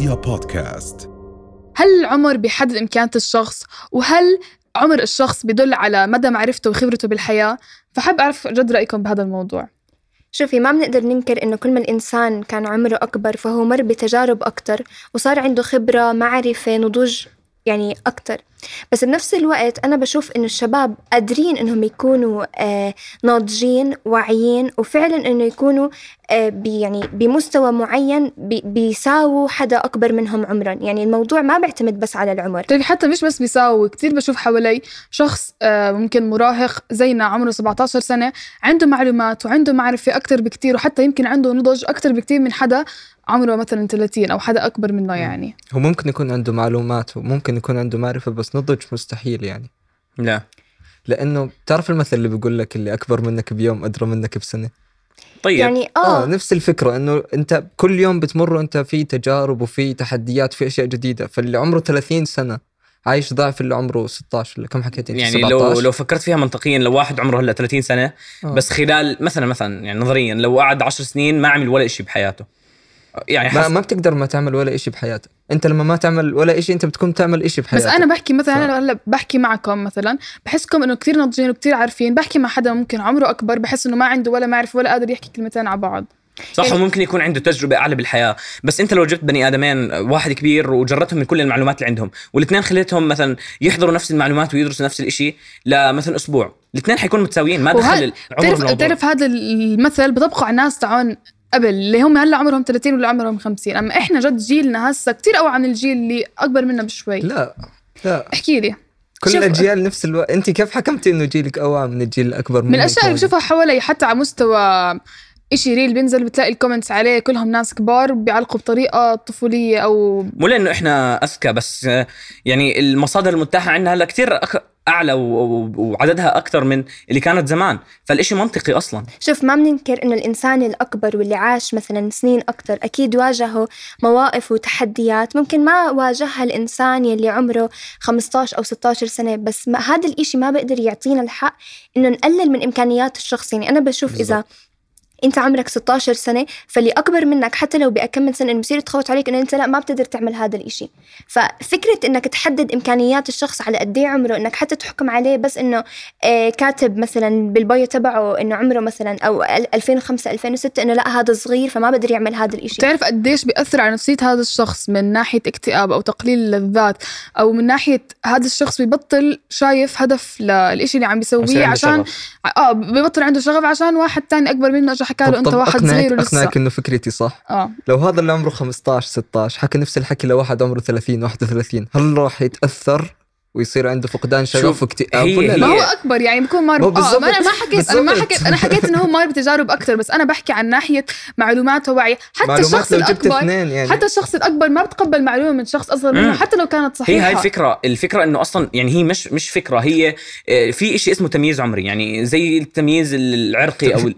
رؤيا بودكاست. هل العمر بيحدد إمكانية الشخص؟ وهل عمر الشخص بيدل على مدى معرفته وخبرته بالحياة؟ فحب أعرف جد رأيكم بهذا الموضوع. شوفي ما بنقدر ننكر إنه كل ما الإنسان كان عمره أكبر فهو مر بتجارب أكتر وصار عنده خبرة معرفة نضوج يعني أكتر. بس بنفس الوقت أنا بشوف إنه الشباب قادرين إنهم يكونوا آه ناضجين واعيين وفعلا إنه يكونوا آه بي يعني بمستوى معين بي بيساووا حدا أكبر منهم عمرا. يعني الموضوع ما بيعتمد بس على العمر. طيب حتى مش بس بيساوي كتير بشوف حوالي شخص آه ممكن مراهق زينا عمره 17 سنة عنده معلومات وعنده معرفة أكتر بكتير وحتى يمكن عنده نضج أكتر بكتير من حدا عمره مثلا 30 أو حدا أكبر منه يعني. هو ممكن يكون عنده معلومات وممكن يكون عنده معرفة بس نضج مستحيل يعني. لا. لأنه تعرف المثل اللي بيقول لك اللي أكبر منك بيوم أدرى منك بسنة؟ طيب. يعني آه. آه نفس الفكرة إنه أنت كل يوم بتمر وأنت في تجارب وفي تحديات في أشياء جديدة. فاللي عمره 30 سنة عايش ضعف اللي عمره 16 ولا كم حكيت يعني لو لو فكرت فيها منطقيا لو واحد عمره هلا 30 سنة آه. بس خلال مثلا مثلا يعني نظريا لو قعد 10 سنين ما عمل ولا شيء بحياته. يعني ما, حس... ما بتقدر ما تعمل ولا إشي بحياتك. انت لما ما تعمل ولا إشي انت بتكون تعمل إشي بس بحياتك أنا بحكي مثلا ف- أنا هلأ بحكي معكم مثلا بحسكم إنه كثير ناضجين وكثير عارفين بحكي مع حدا ممكن عمره أكبر بحس إنه ما عنده ولا معرفة ولا قادر يحكي كلمتين على بعض. صح يعني- وممكن يكون عنده تجربة أعلى بالحياة. بس أنت لو جبت بني آدمين واحد كبير وجرتهم من كل المعلومات اللي عندهم والاثنين خليتهم مثلا يحضروا نفس المعلومات ويدرسوا نفس الشيء لمثلا أسبوع الاثنين حيكونوا متساويين ما دخل العمر بتعرف بتعرف هذا المثل؟ بطبقوا على الناس تاعون قبل اللي هم هلأ عمرهم 30 ولا عمرهم 50 أما إحنا جد جيلنا هسه كثير اوعى من الجيل اللي أكبر منا بشوي. لا لا. احكي لي. كل الأجيال نفس الوقت أنت كيف حكمتي إنه جيلك اوعى من الجيل الأكبر من الأشياء اللي بشوفها حوالي حتى على مستوى إشي reel بينزل بتلاقي ال comments عليه كلهم ناس كبار بيعلقوا بطريقة طفولية أو مو لأنه إحنا أذكى بس يعني المصادر المتاحة عندنا هلأ كثير. أعلى. وعددها أكثر من اللي كانت زمان. فالإشي منطقي أصلا. شوف ما بننكر إنه الإنسان الأكبر واللي عاش مثلا سنين أكتر أكيد واجهه مواقف وتحديات. ممكن ما واجهها الإنسان يلي عمره 15 أو 16 سنة بس ما هذا الإشي ما بقدر يعطينا الحق إنه نقلل من إمكانيات الشخص. يعني أنا بشوف إذا انت عمرك 16 سنة فاللي أكبر منك حتى لو باكم من سنة إنه بصير يتخوت عليك إنه أنت لا ما بتقدر تعمل هذا الإشي ففكرة إنك تحدد إمكانيات الشخص على قد إيه عمره إنك حتى تحكم عليه بس إنه آه كاتب مثلا بالبايو تبعه إنه عمره مثلا أو أل- 2005 2006 إنه لا هذا صغير فما بقدر يعمل هذا الإشي بتعرف قديش بيأثر على نفسية هذا الشخص من ناحية اكتئاب أو تقليل اللذات أو من ناحية هذا الشخص بيبطل شايف هدف للإشي اللي عم بيسويه عشان شغف. آه بيبطل عنده شغف عشان واحد تاني أكبر منه اجى حكى له أنت واحد أقنعك صغير ولسه أقنعك إنه فكرتي صح آه لو هذا اللي عمره 15 16 حكى نفس الحكي لواحد عمره 30 31 هل راح يتأثر ويصير عنده فقدان شوف، شغف واكتئاب هي- ولا ما لا؟ هو أكبر يعني بكون مار بالضبط. ما أنا ما حكيت أنا ما. حكيت أنا حكيت إنه هو مار بتجارب أكثر بس أنا بحكي عن ناحية معلومات ووعي حتى معلومات الشخص الاكبر يعني حتى الشخص الأكبر ما بتقبل معلومة من شخص أصغر منه مم. حتى لو كانت هي صحيحة هاي الفكرة الفكرة إنه أصلا يعني هي مش مش فكرة هي آه، في شيء اسمه تمييز عمري يعني زي التمييز العرقي أو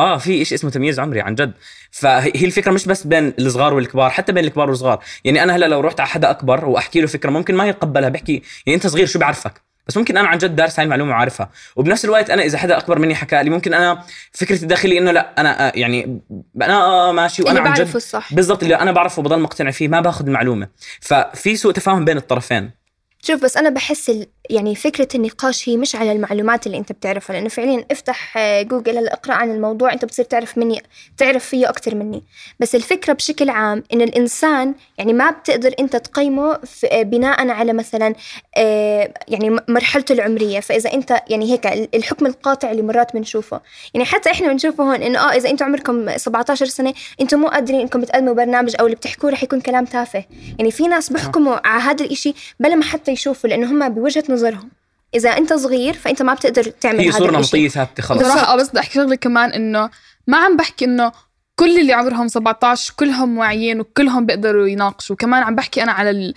آه في شيء اسمه تمييز عمري عن جد. فهي الفكرة مش بس بين الصغار والكبار حتى بين الكبار والصغار. يعني أنا هلا لو رحت على حدا أكبر وأحكي له فكرة ممكن ما يتقبلها بحكي يعني أنت صغير شو بعرفك؟ بس ممكن أنا عن جد دارس هاي المعلومة وعارفها. وبنفس الوقت أنا إذا حدا أكبر مني حكى لي ممكن أنا فكرتي الداخلية إنه لا أنا آه، يعني أنا آه ماشي وأنا عن جد بالضبط اللي أنا بعرفه وبضل مقتنع فيه ما باخذ المعلومه ففي سوء تفاهم بين الطرفين. شوف بس أنا بحس ال... يعني فكرة النقاش هي مش على المعلومات اللي أنت بتعرفها لأنه فعليا افتح آه، جوجل هلا اقرأ عن الموضوع أنت بتصير تعرف مني تعرف فيه أكثر مني. بس الفكرة بشكل عام إن الإنسان يعني ما بتقدر أنت تقيمه آه، بناء على مثلا آه، يعني مرحلته العمرية. فإذا أنت يعني هيك ال- الحكم القاطع اللي مرات بنشوفه. يعني حتى إحنا بنشوفه هون إنه آه إذا أنتم عمركم 17 سنة أنتم مو قادرين إنكم تقدموا برنامج أو اللي بتحكوه رح يكون كلام تافه. يعني في ناس بيحكموا على هذا الإشي بلا ما حتى يشوفوا لأنه هم بوجهة نظرهم. إذا أنت صغير فأنت ما بتقدر تعمل هي هذا صورة نمطية ثابتة خلص. بصراحة آه بس بدي أحكي شغلة كمان إنه ما عم بحكي إنه كل اللي عمرهم 17 كلهم واعيين وكلهم بيقدروا يناقشوا. كمان عم بحكي أنا على ال-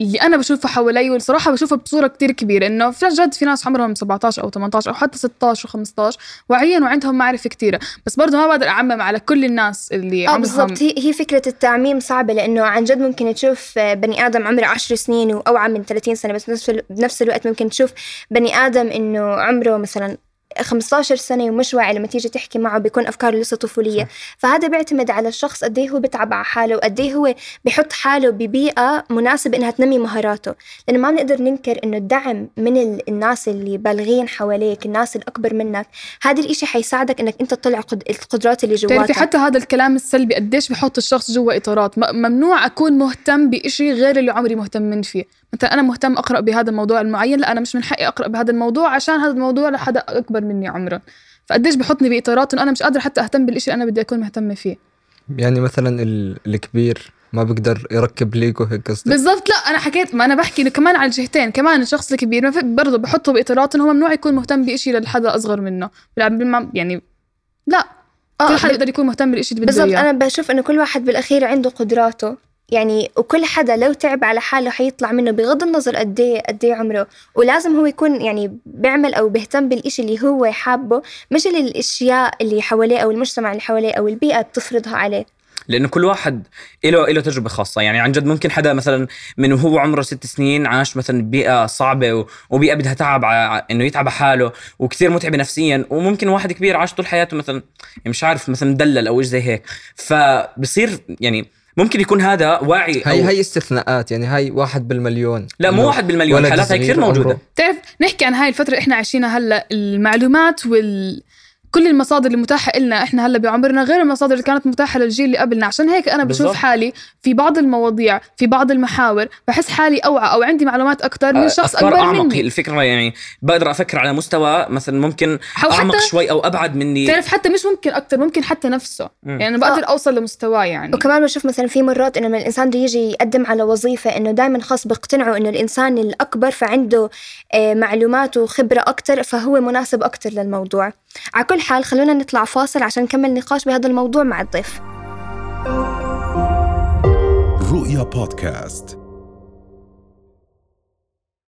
اللي أنا بشوفه حوالي والصراحة بشوفه بصورة كتير كبيرة إنه في جد في ناس عمرهم 17 أو 18 أو حتى 16 و15 واعيين وعندهم معرفة كتيرة. بس برضه ما بقدر أعمم على كل الناس اللي آه عمرهم. بالضبط. هي هي فكرة التعميم صعبة لأنه عن جد ممكن تشوف بني آدم عمره 10 سنين وأوعى من 30 سنة بس بنفس الوقت ممكن تشوف بني آدم إنه عمره مثلا 15 سنة ومش واعي لما تيجي تحكي معه بيكون أفكاره لسه طفولية. فهذا بيعتمد على الشخص قد إيه هو بتعب على حاله وقد إيه هو بيحط حاله ببيئة مناسبة إنها تنمي مهاراته. لأنه ما بنقدر ننكر إنه الدعم من ال- الناس اللي بالغين حواليك الناس الأكبر منك هذا الإشي حيساعدك إنك أنت تطلع قد- القدرات اللي جواتك. حتى هذا الكلام السلبي قديش بحط الشخص جوا إطارات؟ ممنوع أكون مهتم بإشي غير اللي عمري مهتم فيه. مثلا أنا مهتم أقرأ بهذا الموضوع المعين لا أنا مش من حقي أقرأ بهذا الموضوع عشان هذا الموضوع لحدا أكبر مني عمرا. فقديش بحطني بإطارات إنه أنا مش قادرة حتى أهتم بالإشي اللي أنا بدي أكون مهتمة فيه. يعني مثلا ال- الكبير ما بيقدر يركب ليجو هيك قصدك؟ بالضبط لا أنا حكيت ما أنا بحكي إنه كمان على الجهتين كمان الشخص الكبير برضه بحطه بإطارات إنه هو ممنوع يكون مهتم بشيء لحدا أصغر منه. يعني لا كل حدا يقدر يكون مهتم بالشيء اللي بده بالضبط أنا بشوف إنه كل واحد بالأخير عنده قدراته. يعني وكل حدا لو تعب على حاله حيطلع منه بغض النظر قد إيه قد إيه عمره. ولازم هو يكون يعني بيعمل أو بيهتم بالإشي اللي هو حابه مش اللي الأشياء اللي حواليه أو المجتمع اللي حواليه أو البيئة بتفرضها عليه. لأنه كل واحد له له تجربة خاصة. يعني عن جد ممكن حدا مثلا من وهو عمره ست سنين عاش مثلا ببيئة صعبة وبيئة بدها تعب إنه يتعب حاله وكثير متعبه نفسيا وممكن واحد كبير عاش طول حياته مثلا مش عارف مثلا مدلل أو شيء زي هيك. فبصير يعني ممكن يكون هذا واعي هاي أو هاي استثناءات يعني هاي واحد بالمليون. لا مو واحد بالمليون حالات هاي كثير موجودة. تعرف نحكي عن هاي الفترة إحنا عايشينها هلا المعلومات وال كل المصادر اللي متاحة إلنا إحنا هلأ بعمرنا غير المصادر اللي كانت متاحة للجيل اللي قبلنا. عشان هيك أنا بشوف بالضبط. حالي في بعض المواضيع في بعض المحاور بحس حالي أوعى أو عندي معلومات أكثر من شخص افكار أكبر أعمق. مني. الفكرة يعني بقدر أفكر على مستوى مثلا ممكن أو أعمق حتى شوي أو أبعد مني. تعرف حتى مش ممكن أكثر ممكن حتى نفسه. مم. يعني أنا بقدر أوصل لمستواه يعني. وكمان بشوف مثلا في مرات إنه لما الإنسان بده يجي يقدم على وظيفة إنه دائما خاص بيقتنعوا إنه الإنسان الأكبر فعنده آه، معلومات وخبرة أكثر فهو مناسب أكثر للموضوع. على كل حال خلونا نطلع فاصل عشان نكمل نقاش بهذا الموضوع مع الضيف. رؤيا بودكاست.